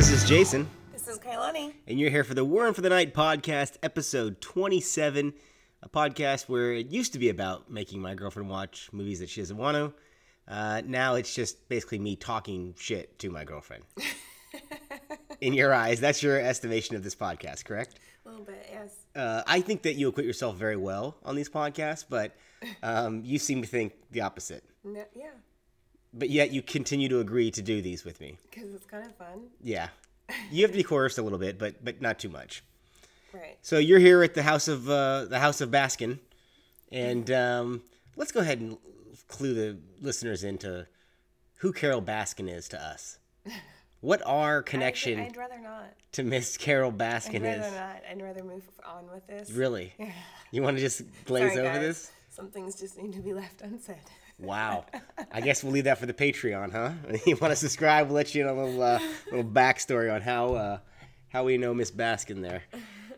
This is Jason, This is Kailani. and you're here for the We're in for the Night podcast, episode 27. A podcast where it used to be about making my girlfriend watch movies that she doesn't want to. Uh, now it's just basically me talking shit to my girlfriend. In your eyes, that's your estimation of this podcast, correct? A little bit, yes. Uh, I think that you acquit yourself very well on these podcasts, but um, you seem to think the opposite. No, yeah, But yet you continue to agree to do these with me. because it's kind of fun. Yeah. You have to be coerced a little bit, but but not too much. Right. So you're here at the house of uh, the house of Baskin, and um, let's go ahead and clue the listeners into who Carole Baskin is to us. What our connection I'd, I'd rather not. to Miss Carole I'd Baskin rather is? not. I'd rather move on with this. Really? You want to just glaze Sorry, over guys. this? Some things just need to be left unsaid. Wow. I guess we'll leave that for the Patreon, huh? You want to subscribe? We'll let you know a little uh, little backstory on how uh, how we know Miss Baskin there.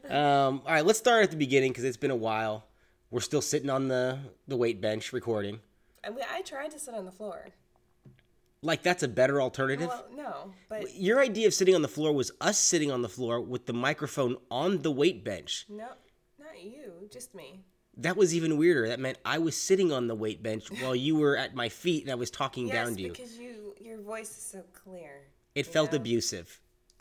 Um, all right, let's start at the beginning because it's been a while. We're still sitting on the the weight bench recording. I, mean, I tried to sit on the floor. Like that's a better alternative. Well, no, but Your idea of sitting on the floor was us sitting on the floor with the microphone on the weight bench. no, not you, just me. That was even weirder. That meant I was sitting on the weight bench while you were at my feet and I was talking Yes, down to you. because you, your voice is so clear. It felt know? abusive.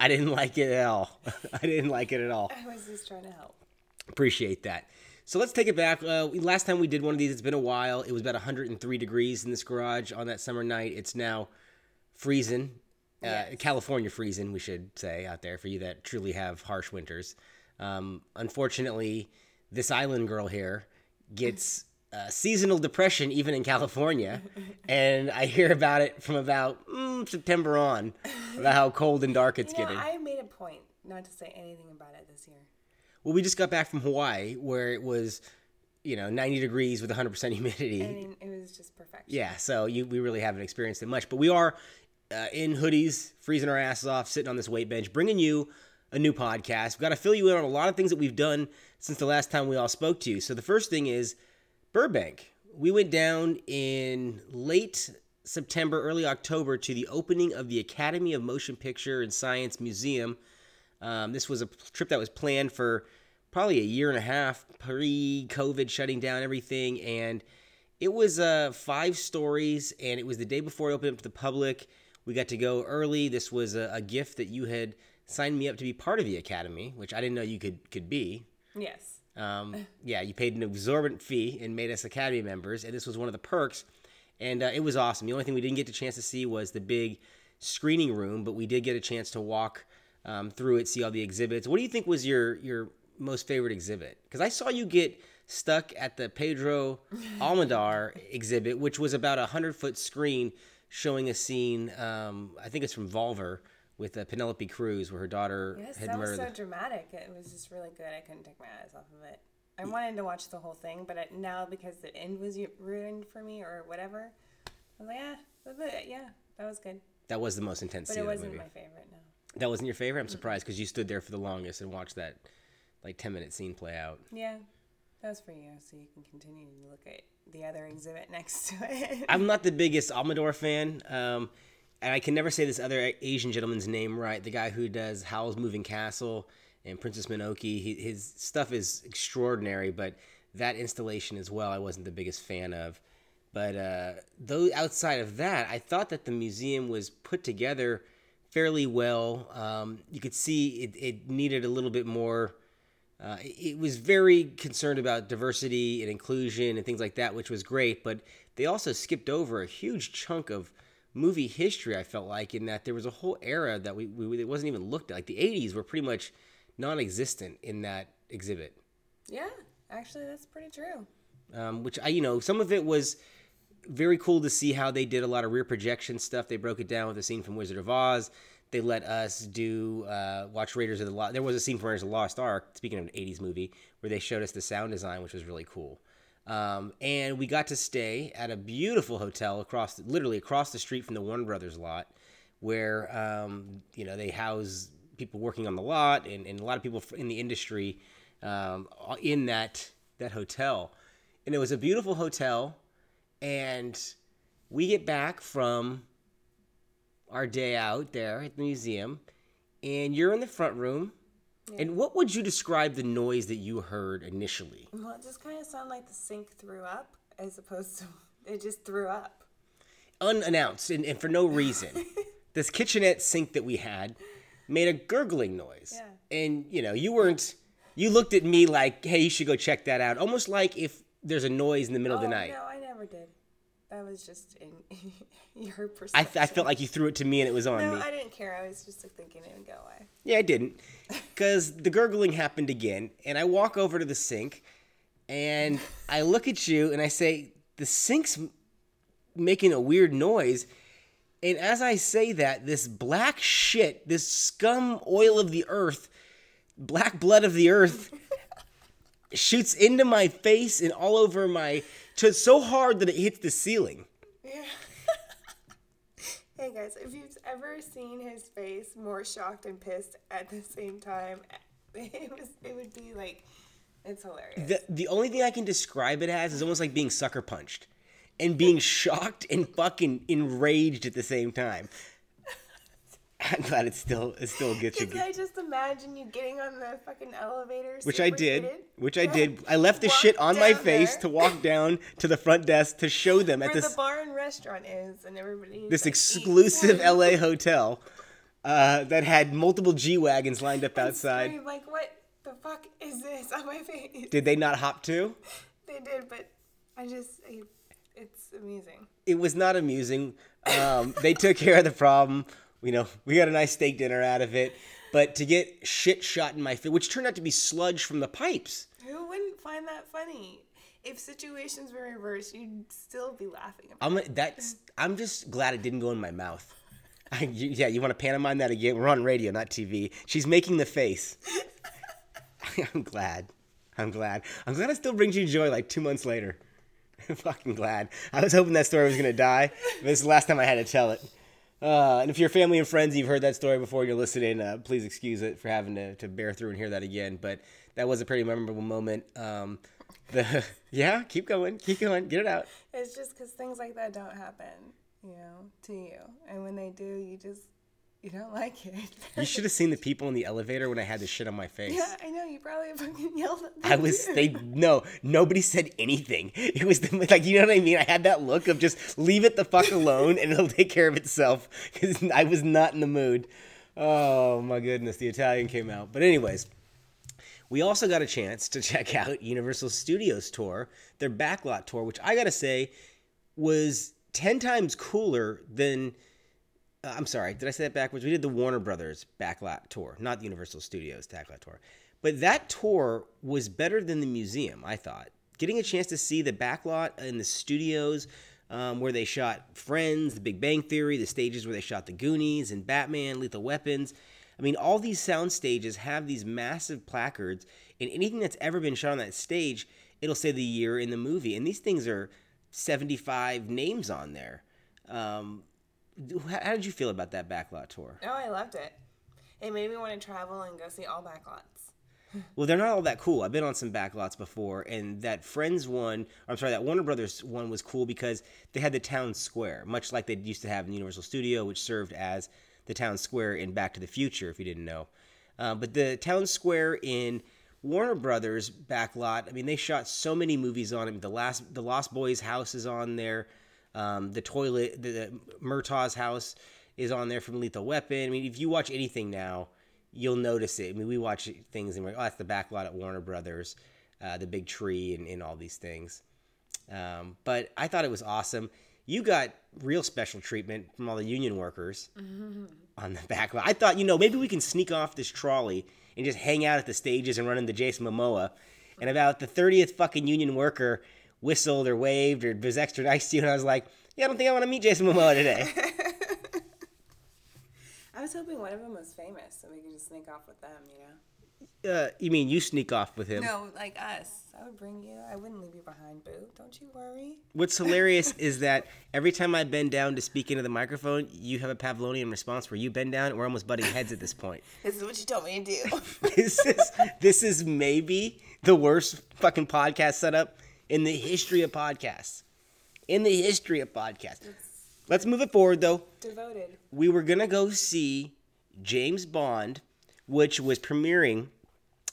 I didn't like it at all. I didn't like it at all. I was just trying to help. Appreciate that. So let's take it back. Uh, last time we did one of these, it's been a while. It was about 103 degrees in this garage on that summer night. It's now freezing. Uh, Yes. California freezing, we should say, out there for you that truly have harsh winters. Um, unfortunately, this island girl here gets uh, seasonal depression even in California. and I hear about it from about mm, September on, about how cold and dark it's You know, getting. I made a point not to say anything about it this year. Well, we just got back from Hawaii where it was, you know, 90 degrees with 100% humidity. I mean, it was just perfection. yeah, so you, we really haven't experienced it much. But we are uh, in hoodies, freezing our asses off, sitting on this weight bench, bringing you a new podcast. We've got to fill you in on a lot of things that we've done since the last time we all spoke to you. So the first thing is Burbank. We went down in late September, early October to the opening of the Academy of Motion Picture and Science Museum. Um, this was a trip that was planned for probably a year and a half pre COVID shutting down everything. And it was uh, five stories, and it was the day before it opened up to the public. We got to go early. This was a, a gift that you had signed me up to be part of the Academy, which I didn't know you could, could be. Yes. Um, yeah, you paid an exorbitant fee and made us Academy members, and this was one of the perks. And uh, it was awesome. The only thing we didn't get a chance to see was the big screening room, but we did get a chance to walk um, through it, see all the exhibits. What do you think was your your most favorite exhibit? Because I saw you get stuck at the Pedro Almodovar exhibit, which was about a hundred foot screen showing a scene. Um, I think it's from Volver with uh, Penelope Cruz, where her daughter Yes, had that was murdered. so dramatic. It was just really good. I couldn't take my eyes off of it. I wanted to watch the whole thing, but it, now because the end was ruined for me or whatever, I was like, yeah, yeah, that was good. that was the most intense But scene it wasn't my favorite. No. That wasn't your favorite? I'm surprised because you stood there for the longest and watched that like 10 minute scene play out. Yeah, that was for you, so you can continue to look at the other exhibit next to it. I'm not the biggest Almodovar fan. Um, and I can never say this other Asian gentleman's name right. The guy who does Howl's Moving Castle and Princess Mononoke. He, his stuff is extraordinary, but that installation as well, I wasn't the biggest fan of. But uh, though outside of that, I thought that the museum was put together fairly well. Um, you could see it, it needed a little bit more. Uh, it was very concerned about diversity and inclusion and things like that, which was great. But they also skipped over a huge chunk of movie history. I felt like in that there was a whole era that we, we it wasn't even looked at. Like the '80s were pretty much non-existent in that exhibit. yeah, actually, that's pretty true. um, which I, you know, some of it was very cool to see how they did a lot of rear projection stuff. They broke it down with a scene from Wizard of Oz. They let us do uh, watch Raiders of the Lost. There was a scene from Raiders of the Lost Ark. Speaking of an '80s movie, where they showed us the sound design, which was really cool. Um, and we got to stay at a beautiful hotel across, literally across the street from the Warner Brothers lot, where um, you know they house people working on the lot and, and a lot of people in the industry um, in that that hotel. And it was a beautiful hotel, and we get back from our day out there at the museum, and you're in the front room. And what would you describe the noise that you heard initially? Well, it just kind of sounded like the sink threw up, as opposed to it just threw up. Unannounced and, and for no reason. this kitchenette sink that we had made a gurgling noise. Yeah. And, you know, you weren't, you looked at me like, hey, you should go check that out. Almost like if there's a noise in the middle oh of the oh, night. no, I never did. That was just in your I, perception. I felt like you threw it to me and it was on No, me. I didn't care. I was just like, thinking it would go away. Yeah, I didn't. Because the gurgling happened again. And I walk over to the sink and I look at you and I say, the sink's making a weird noise. And as I say that, this black shit, this scum oil of the earth, black blood of the earth, shoots into my face and all over my. To so hard that it hits the ceiling. Yeah. hey guys, if you've ever seen his face more shocked and pissed at the same time, it was it would be like it's hilarious. The the only thing I can describe it as is almost like being sucker punched and being shocked and fucking enraged at the same time. I'm glad it still it still gets you. Can I just imagine you getting on the fucking elevator, Which I did. Which I did. I left the shit on my face there to walk down to the front desk to show them at this the bar and restaurant is, and everybody this like, exclusive eats. LA hotel uh, that had multiple G wagons lined up outside. Scream, like, what the fuck is this on my face? Did they not hop too? They did, but I just, I, it's amusing. it was not amusing. Um, they took care of the problem. You know, we got a nice steak dinner out of it. But to get shit shot in my face, which turned out to be sludge from the pipes. Who wouldn't find that funny? If situations were reversed, you'd still be laughing about I'm that's. I'm just glad it didn't go in my mouth. I, you, yeah, you want to pantomime that again? We're on radio, not TV. She's making the face. I'm glad. I'm glad. I'm glad it still brings you joy like two months later. I'm fucking glad. I was hoping that story was gonna die. But this is the last time I had to tell it. Uh, and if you're family and friends, you've heard that story before, you're listening, uh, please excuse it for having to, to bear through and hear that again. But that was a pretty memorable moment. Um, the yeah, keep going, keep going, get it out. It's just because things like that don't happen, you know, to you. And when they do, you just, you don't like it. You should have seen the people in the elevator when I had the shit on my face. yeah, I know. You probably fucking yelled at them. I was, they, no nobody said anything. It was the, like you know what I mean. I had that look of just leave it the fuck alone and it'll take care of itself because I was not in the mood. Oh my goodness, the Italian came out. But anyways, we also got a chance to check out Universal Studios tour, their backlot tour, which I gotta say was ten times cooler than. Uh, I'm sorry, did I say that backwards? We did the Warner Brothers backlot tour, not the Universal Studios backlot tour. But that tour was better than the museum, I thought. Getting a chance to see the backlot in the studios um, where they shot Friends, The Big Bang Theory, the stages where they shot The Goonies and Batman, Lethal Weapons. I mean, all these sound stages have these massive placards, and anything that's ever been shot on that stage, it'll say the year in the movie. And these things are 75 names on there. Um, how did you feel about that backlot tour? Oh, I loved it. It made me want to travel and go see all backlots. Well, they're not all that cool. I've been on some backlots before, and that Friends one, I'm sorry, that Warner Brothers one was cool because they had the town square, much like they used to have in Universal Studio, which served as the town square in Back to the Future, if you didn't know. Uh, but the town square in Warner Brothers backlot, I mean, they shot so many movies on it. The last, the Lost Boys house is on there. Um, the toilet, the, the Murtaugh's house is on there from Lethal Weapon. I mean, if you watch anything now, you'll notice it. I mean, we watch things and we're like, oh, that's the backlot at Warner Brothers, uh, the big tree, and, and all these things. Um, but I thought it was awesome. You got real special treatment from all the union workers on the backlot. I thought, you know, maybe we can sneak off this trolley and just hang out at the stages and run into Jason Momoa. And about the 30th fucking union worker whistled or waved or was extra nice to you, and I was like, yeah, I don't think I want to meet Jason Momoa today. I was hoping one of them was famous so we could just sneak off with them, you know? uh, you mean you sneak off with him? No, like us. I would bring you. I wouldn't leave you behind, boo. Don't you worry. What's hilarious is that every time I bend down to speak into the microphone, you have a Pavlonian response where you bend down and we're almost butting heads at this point. This is what you told me to do. this is this is maybe the worst fucking podcast setup in the history of podcasts. In the history of podcasts. Let's move it forward though. Devoted. We were gonna go see James Bond, which was premiering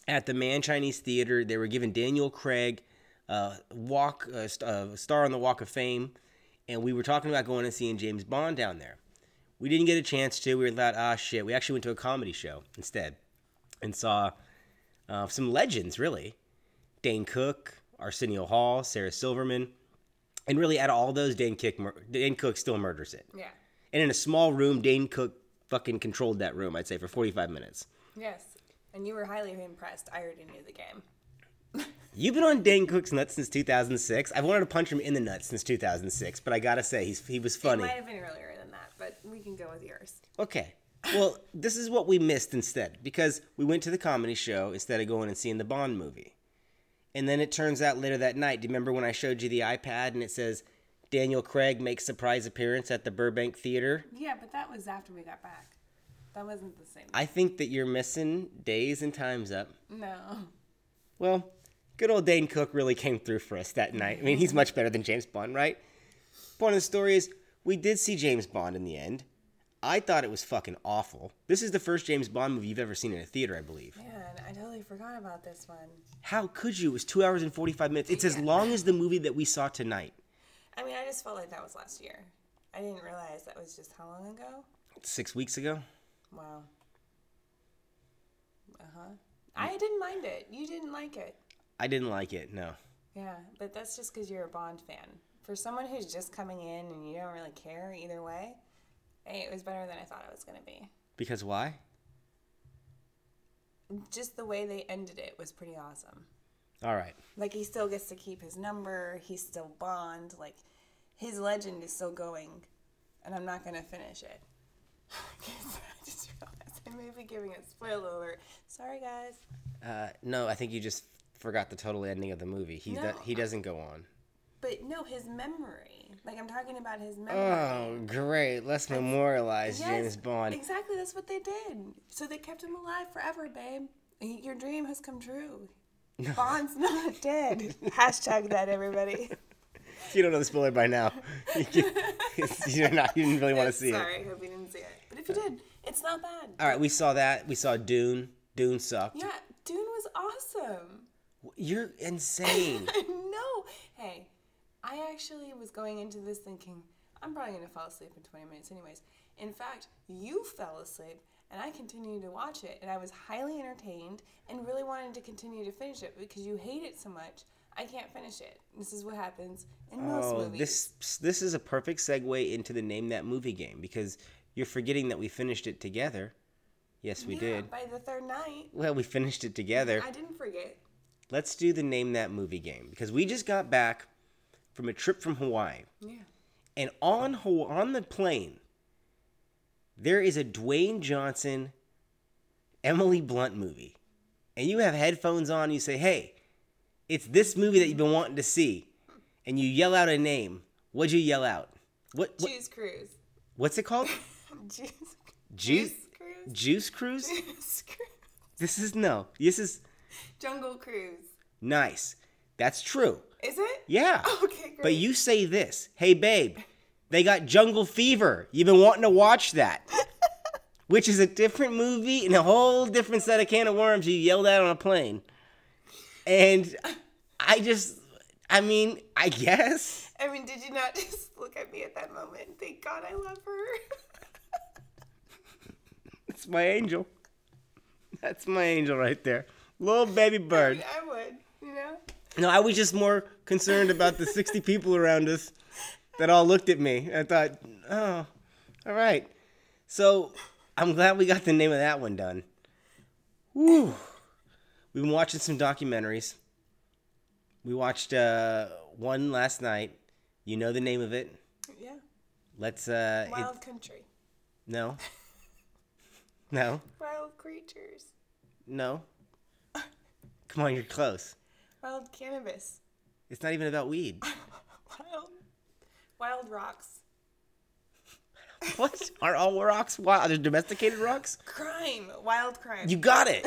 at the Mann Chinese Theater. They were giving Daniel Craig uh, walk uh, st- uh, star on the Walk of Fame, and we were talking about going and seeing James Bond down there. We didn't get a chance to. We were like, ah, shit. We actually went to a comedy show instead, and saw uh, some legends really. Dane Cook, Arsenio Hall, Sarah Silverman, and really out of all those, Dane Cook, Dane Cook still murders it. Yeah. And in a small room, Dane Cook fucking controlled that room, I'd say, for 45 minutes. Yes. And you were highly impressed. I already knew the game. You've been on Dane Cook's nuts since 2006. I've wanted to punch him in the nuts since 2006, but I gotta say, he's, he was It funny. might have been earlier than that, but we can go with yours. Okay. Well, this is what we missed instead, because we went to the comedy show instead of going and seeing the Bond movie. And then it turns out later that night, do you remember when I showed you the iPad and it says Daniel Craig makes surprise appearance at the Burbank Theater? Yeah, but that was after we got back. That wasn't the same. I think that you're missing days and times up. no. Well, good old Dane Cook really came through for us that night. I mean, he's much better than James Bond, right? Point of the story is, we did see James Bond in the end. I thought it was fucking awful. This is the first James Bond movie you've ever seen in a theater, I believe. Man, I totally forgot about this one. How could you? It was two hours and 45 minutes. It's as long as the movie that we saw tonight. I mean, I just felt like that was last year. I didn't realize that was just how long ago? Six weeks ago? Wow. Uh huh. I didn't mind it. You didn't like it. I didn't like it, no. Yeah, but that's just because you're a Bond fan. For someone who's just coming in and you don't really care either way, hey, it was better than I thought it was going to be. Because why? Just the way they ended it was pretty awesome. All right. Like, he still gets to keep his number, he's still Bond. Like, his legend is still going, and I'm not going to finish it. I just realized I may be giving a spoiler alert. Sorry, guys. Uh, no, I think you just forgot the total ending of the movie. He, do- he doesn't go on. But no, his memory. Like, I'm talking about his memory. Oh, great. Let's memorialize Yes, James Bond. Exactly, that's what they did. So they kept him alive forever, babe. Your dream has come true. Bond's not dead. Hashtag that, everybody. You don't know the spoiler by now, You, you're not, you didn't really want to see it. Sorry, I hope you didn't see it. But if you did, it's not bad. All right, we saw that. We saw Dune. Dune sucked. Yeah, Dune was awesome. You're insane. no. Hey, I actually was going into this thinking I'm probably going to fall asleep in 20 minutes, anyways. In fact, you fell asleep, and I continued to watch it, and I was highly entertained and really wanted to continue to finish it because you hate it so much. I can't finish it. This is what happens in most Oh, movies. this this is a perfect segue into the name that movie game because you're forgetting that we finished it together. Yes, we yeah, did. By the third night, Well, we finished it together. I didn't forget. Let's do the name that movie game because we just got back from a trip from Hawaii. Yeah. And on on the plane, there is a Dwayne Johnson, Emily Blunt movie, and you have headphones on. And you say, "Hey, it's this movie that you've been wanting to see," and you yell out a name. What'd you yell out? What, what Juice Cruise. what's it called? Juice. Juice Cruise. Juice Cruise. Juice Cruise. This is no. This is Jungle Cruise. nice. That's true. Yeah. Okay, great. But you say this, hey babe, they got Jungle Fever. You've been wanting to watch that. Which is a different movie and a whole different set of can of worms you yelled at on a plane. And I just I mean, I guess. I mean, did you not just look at me at that moment and think, God, I love her? It's my angel. That's my angel right there. Little baby I, bird. mean, I would, you know? No, I was just more concerned about the 60 people around us that all looked at me. I thought, oh, all right. So I'm glad we got the name of that one done. Whew. We've been watching some documentaries. We watched uh, one last night. You know the name of it. Yeah. Let's, uh, it- Wild country. no. No. Wild creatures. No. Come on, you're close. Wild cannabis. It's not even about weed. Wild. Wild rocks. What? Are all rocks wild? Are there domesticated rocks? Crime. Wild crime. You got it.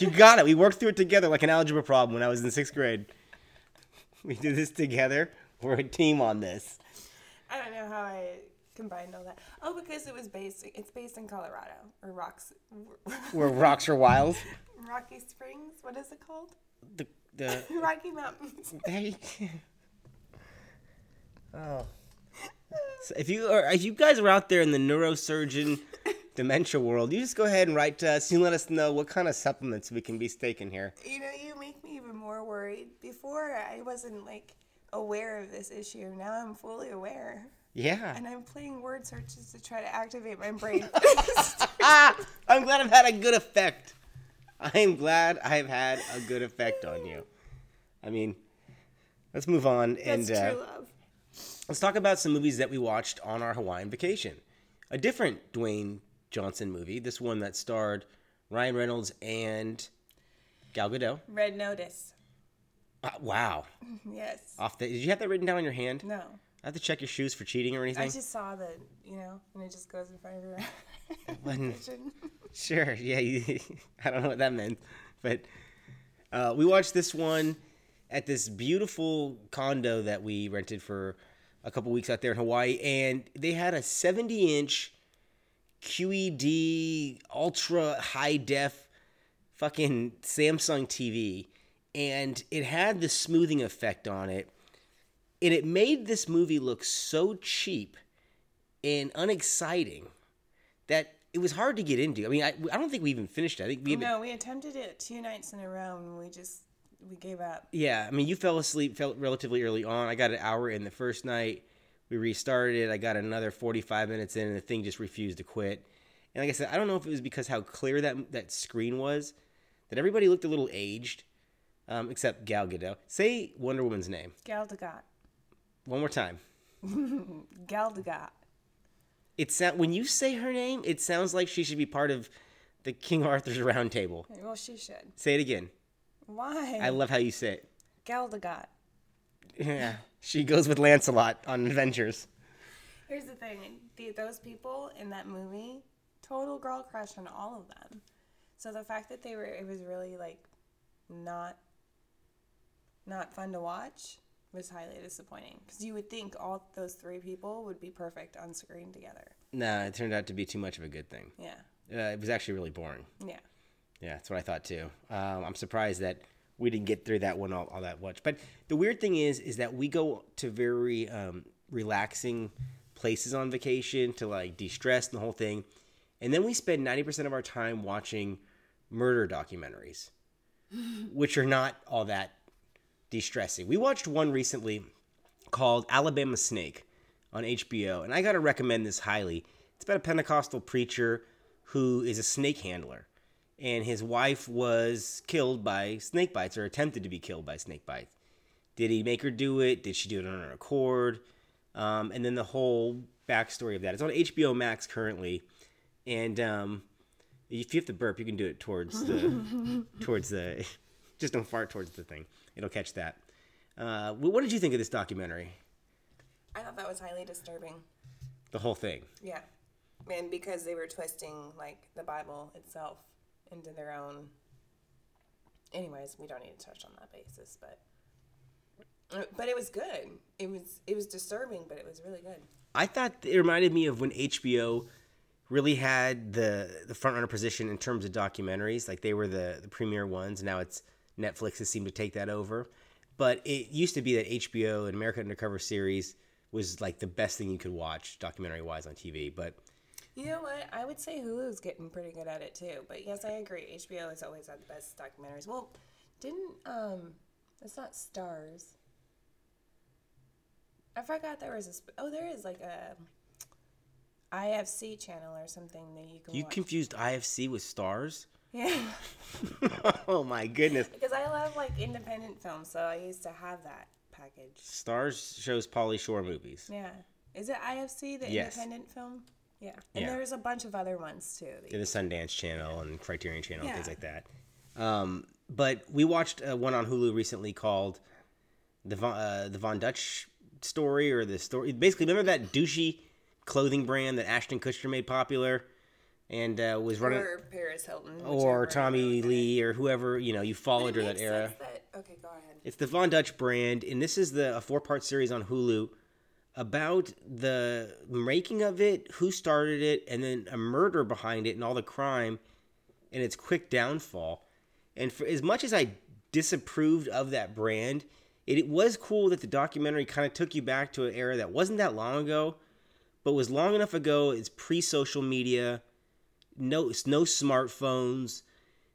You got it. We worked through it together like an algebra problem when I was in sixth grade. We did this together. We're a team on this. I don't know how I combined all that. Oh, because it was based. It's based in Colorado or Rocks, Where rocks are wild. Rocky Springs. What is it called? The the Rocky Mountains. Hey. oh. So if you are, if you guys are out there in the neurosurgeon dementia world, you just go ahead and write to us. You let us know what kind of supplements we can be taking here. You know, you make me even more worried. Before, I wasn't like aware of this issue. Now I'm fully aware. Yeah. And I'm playing word searches to try to activate my brain. Ah, I'm glad I've had a good effect. I am glad I've had a good effect on you. I mean, let's move on and That's uh, love. let's talk about some movies that we watched on our Hawaiian vacation. A different Dwayne Johnson movie, this one that starred Ryan Reynolds and Gal Gadot. Red Notice. Uh, wow. Yes. Off the, did you have that written down on your hand? No. I have to check your shoes for cheating or anything. I just saw the, you know, and it just goes in front of your When- Sure. Yeah. You, I don't know what that meant, but uh, we watched this one at this beautiful condo that we rented for a couple weeks out there in Hawaii, and they had a 70-inch QLED ultra high def fucking Samsung TV, and it had the smoothing effect on it, and it made this movie look so cheap and unexciting that it was hard to get into. I mean, I, I don't think we even finished it. I think we no, we attempted it two nights in a row and we just, we gave up. Yeah, I mean, you fell asleep felt relatively early on. I got an hour in the first night. We restarted it. I got another 45 minutes in, and the thing just refused to quit. And like I said, I don't know if it was because how clear that that screen was, that everybody looked a little aged, um, except Gal Gadot. Say Wonder Woman's name Gal Gadot. one more time. Gal Gadot. It sound when you say her name, it sounds like she should be part of the King Arthur's Round Table. Well, she should. Say it again. Why? I love how you say it. Gal Gadot. Yeah, she goes with Lancelot on adventures. Here's the thing: the, those people in that movie, total girl crush on all of them. So the fact that they were, it was really like, not, not fun to watch was highly disappointing. Because you would think all those three people would be perfect on screen together. Nah, it turned out to be too much of a good thing. Yeah, Uh, it was actually really boring. yeah. Yeah, that's what I thought too. Um, I'm surprised that we didn't get through that one all, all that much. But the weird thing is, is that we go to very um, relaxing places on vacation to like de-stress and the whole thing, and then we spend 90% of our time watching murder documentaries, which are not all that de-stressing. We watched one recently called Alabama Snake on HBO, and I got to recommend this highly. It's about a Pentecostal preacher who is a snake handler, and his wife was killed by snake bites or attempted to be killed by snake bites. Did he make her do it? Did she do it on her accord? Um, and then the whole backstory of that. It's on HBO Max currently, and um, if you have to burp, you can do it towards the towards the. Just don't fart towards the thing. It'll catch that. Uh, what did you think of this documentary? I thought that was highly disturbing. The whole thing. Yeah, and because they were twisting like the Bible itself into their own. Anyways, we don't need to touch on that basis, but but it was good. It was it was disturbing, but it was really good. I thought it reminded me of when HBO really had the the front runner position in terms of documentaries. Like they were the the premier ones. Now it's Netflix has seemed to take that over. But it used to be that HBO and America Undercover series was like the best thing you could watch documentary wise on TV. But You know what? I would say Hulu's getting pretty good at it too. But yes, I agree. HBO has always had the best documentaries. Well, didn't um, it's not Starz. I forgot there was a. Sp- oh, there is like a IFC channel or something that you can you watch. confused IFC with Starz? yeah, oh my goodness. because I love like independent films, so I used to have that package. Starz shows Pauly Shore movies. Yeah, is it IFC the Yes. independent film? Yeah, and Yeah. there's a bunch of other ones too. Yeah, the Sundance Channel and Criterion Channel and things like that. Um, but we watched uh, one on Hulu recently called the Von, uh, the Von Dutch story or the story. Basically, remember that douchey clothing brand that Ashton Kutcher made popular and uh, was running, or Paris Hilton, or. Tommy Lee or whoever you know you followed during that era. that- okay, go ahead. It's the Von Dutch brand, and this is the a four part series on Hulu about the making of it, who started it, and then a murder behind it and all the crime and its quick downfall. And for as much as I disapproved of that brand, it, it was cool that the documentary kind of took you back to an era that wasn't that long ago, but was long enough ago. It's pre-social media, no no smartphones.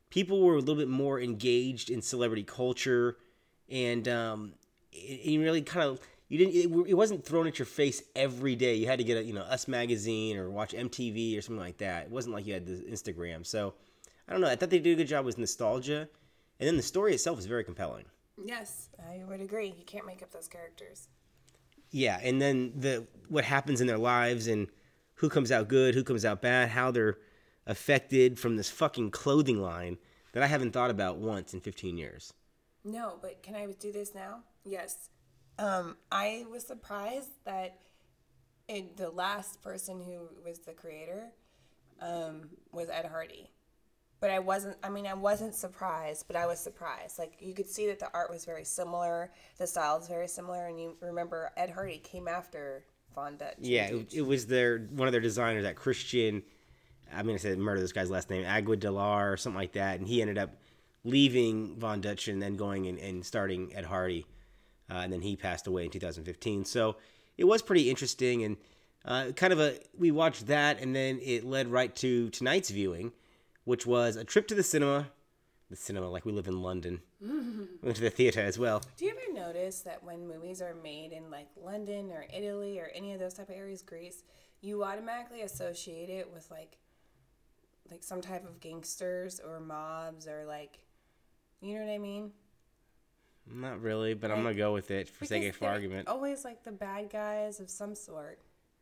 People were a little bit more engaged in celebrity culture, and um, it, it really kind of you didn't it, it wasn't thrown at your face every day. You had to get a you know Us magazine or watch MTV or something like that. It wasn't like you had the Instagram. So I don't know. I thought they did a good job with nostalgia, and then the story itself is very compelling. Yes, I would agree. You can't make up those characters. Yeah, and then the what happens in their lives and who comes out good, who comes out bad, how they're affected from this fucking clothing line that I haven't thought about once in 15 years. No, but can I do this now? Yes. Um, I was surprised that it, the last person who was the creator um, was Ed Hardy. But I wasn't, I mean, I wasn't surprised, but I was surprised. Like, you could see that the art was very similar, the style is very similar, and you remember Ed Hardy came after Von Dutch. Yeah, it, it was their one of their designers, that Christian. I mean, I said murder this guy's last name, Aguilar or something like that, and he ended up leaving Von Dutch and then going and, and starting Ed Hardy, uh, and then he passed away in 2015. So it was pretty interesting and uh, kind of a. We watched that, and then it led right to tonight's viewing, which was a trip to the cinema. The cinema, like we live in London. We went to the theater as well. Do you ever notice that when movies are made in like London or Italy or any of those type of areas, Greece, you automatically associate it with like like some type of gangsters or mobs or like you know what I mean? Not really, but I'm gonna go with it for sake of argument. Always like the bad guys of some sort.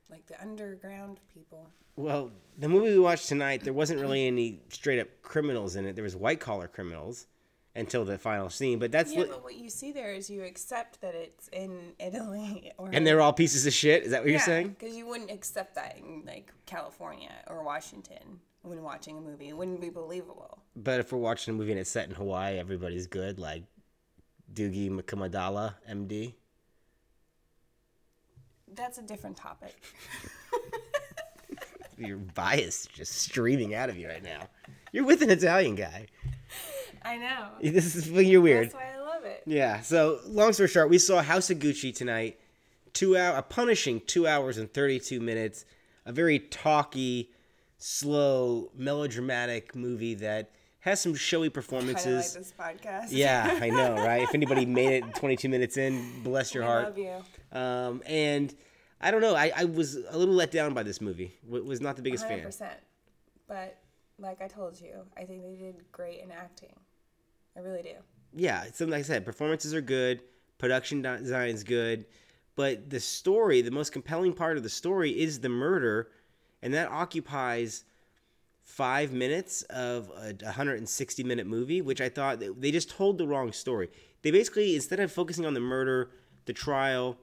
Like the underground people. Well, the movie we watched tonight, there wasn't really any straight up criminals in it. There was white collar criminals until the final scene, but that's Yeah, li- but what you see there is you accept that it's in Italy or and they're all pieces of shit. Is that what you're saying? Because you wouldn't accept that in like California or Washington when watching a movie. It wouldn't be believable. But if we're watching a movie and it's set in Hawaii, everybody's good, like Doogie Makamadala, MD. That's a different topic. Your bias just streaming out of you right now. You're with an Italian guy. I know. This is you're weird. That's why I love it. Yeah. So long story short, we saw House of Gucci tonight. Two hour, a punishing two hours and thirty two minutes. A very talky, slow, melodramatic movie that has some showy Kind of like performances. this podcast. yeah, I know, right? If anybody made it twenty two minutes in, bless your heart. I heart. love you. Um, and I don't know. I, I was a little let down by this movie. W- was not the biggest fan. 100%. But like I told you, I think they did great in acting. I really do. yeah, it's like I said, performances are good, production design is good, but the story, the most compelling part of the story is the murder, and that occupies five minutes of a 160 minute movie, which I thought they just told the wrong story. They basically, instead of focusing on the murder, the trial,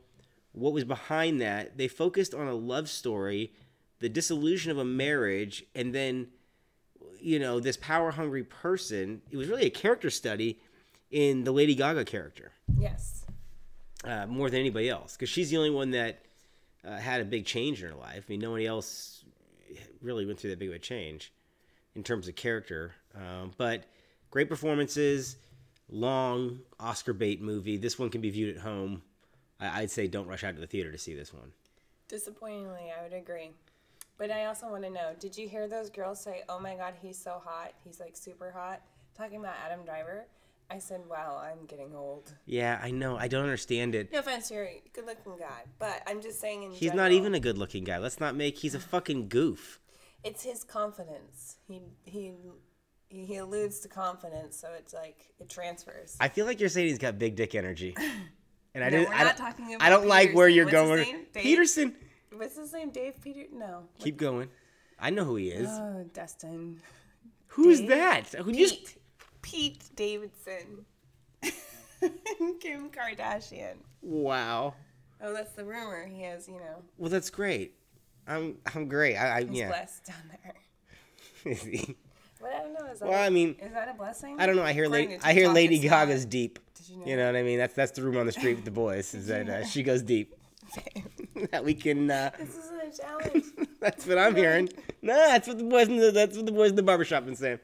what was behind that, they focused on a love story, the dissolution of a marriage, and then you know this power hungry person it was really a character study in the lady gaga character Yes. uh, more than anybody else because she's the only one that uh, had a big change in her life i mean nobody else really went through that big of a change in terms of character um, but great performances long oscar bait movie this one can be viewed at home I- i'd say don't rush out to the theater to see this one Disappointingly, I would agree. But I also want to know did you hear those girls say, oh my God, he's so hot? He's like super hot? Talking about Adam Driver. I said, wow, I'm getting old. yeah i know i don't understand it No offense, you're a good looking guy, but I'm just saying in he's general, not even a good looking guy let's not make he's a fucking goof It's his confidence. He, he, he alludes to confidence, so it's like it transfers. I feel like you're saying he's got big dick energy. And I No, didn't. I not don't, I don't like where you're What's going. Peterson. What's his name? Dave Peter? No. Keep going. I know who he is. Oh, Dustin. Who's Dave? that? Who Pete. just? Pete Davidson. Kim Kardashian. Wow. Oh, that's the rumor. He has, you know, Well, that's great. I'm. I'm great. I. I he's yeah. blessed down there. But I don't know. Is that well, a- I mean, is that a blessing? I don't know. I hear. According Lady, I hear Lady not. Gaga's deep. Did you know? You know what I mean? That's that's the rumor on the street with the boys. Is that uh, she goes deep. That we can. Uh, this isn't a challenge. that's what I'm hearing. No, that's what the boys in the that's what the boys in the barbershop been saying.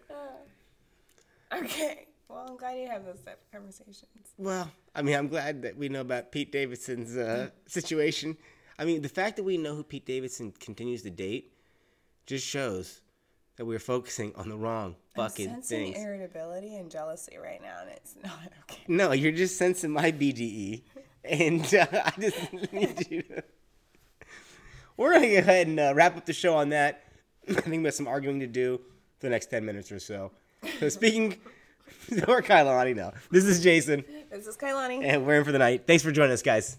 Okay. Well, I'm glad you have those type of conversations. Well, I mean, I'm glad that we know about Pete Davidson's uh, situation. I mean, the fact that we know who Pete Davidson continues to date just shows that we're focusing on the wrong fucking I'm sensing things. irritability and jealousy right now, and it's not okay. No, you're just sensing my BDE, and uh, I just need you. To... We're gonna go ahead and uh, wrap up the show on that. I think we have some arguing to do for the next ten minutes or so. So speaking, or Kailani now. This is Jason, This is Kailani. and we're in for the night. Thanks for joining us, guys.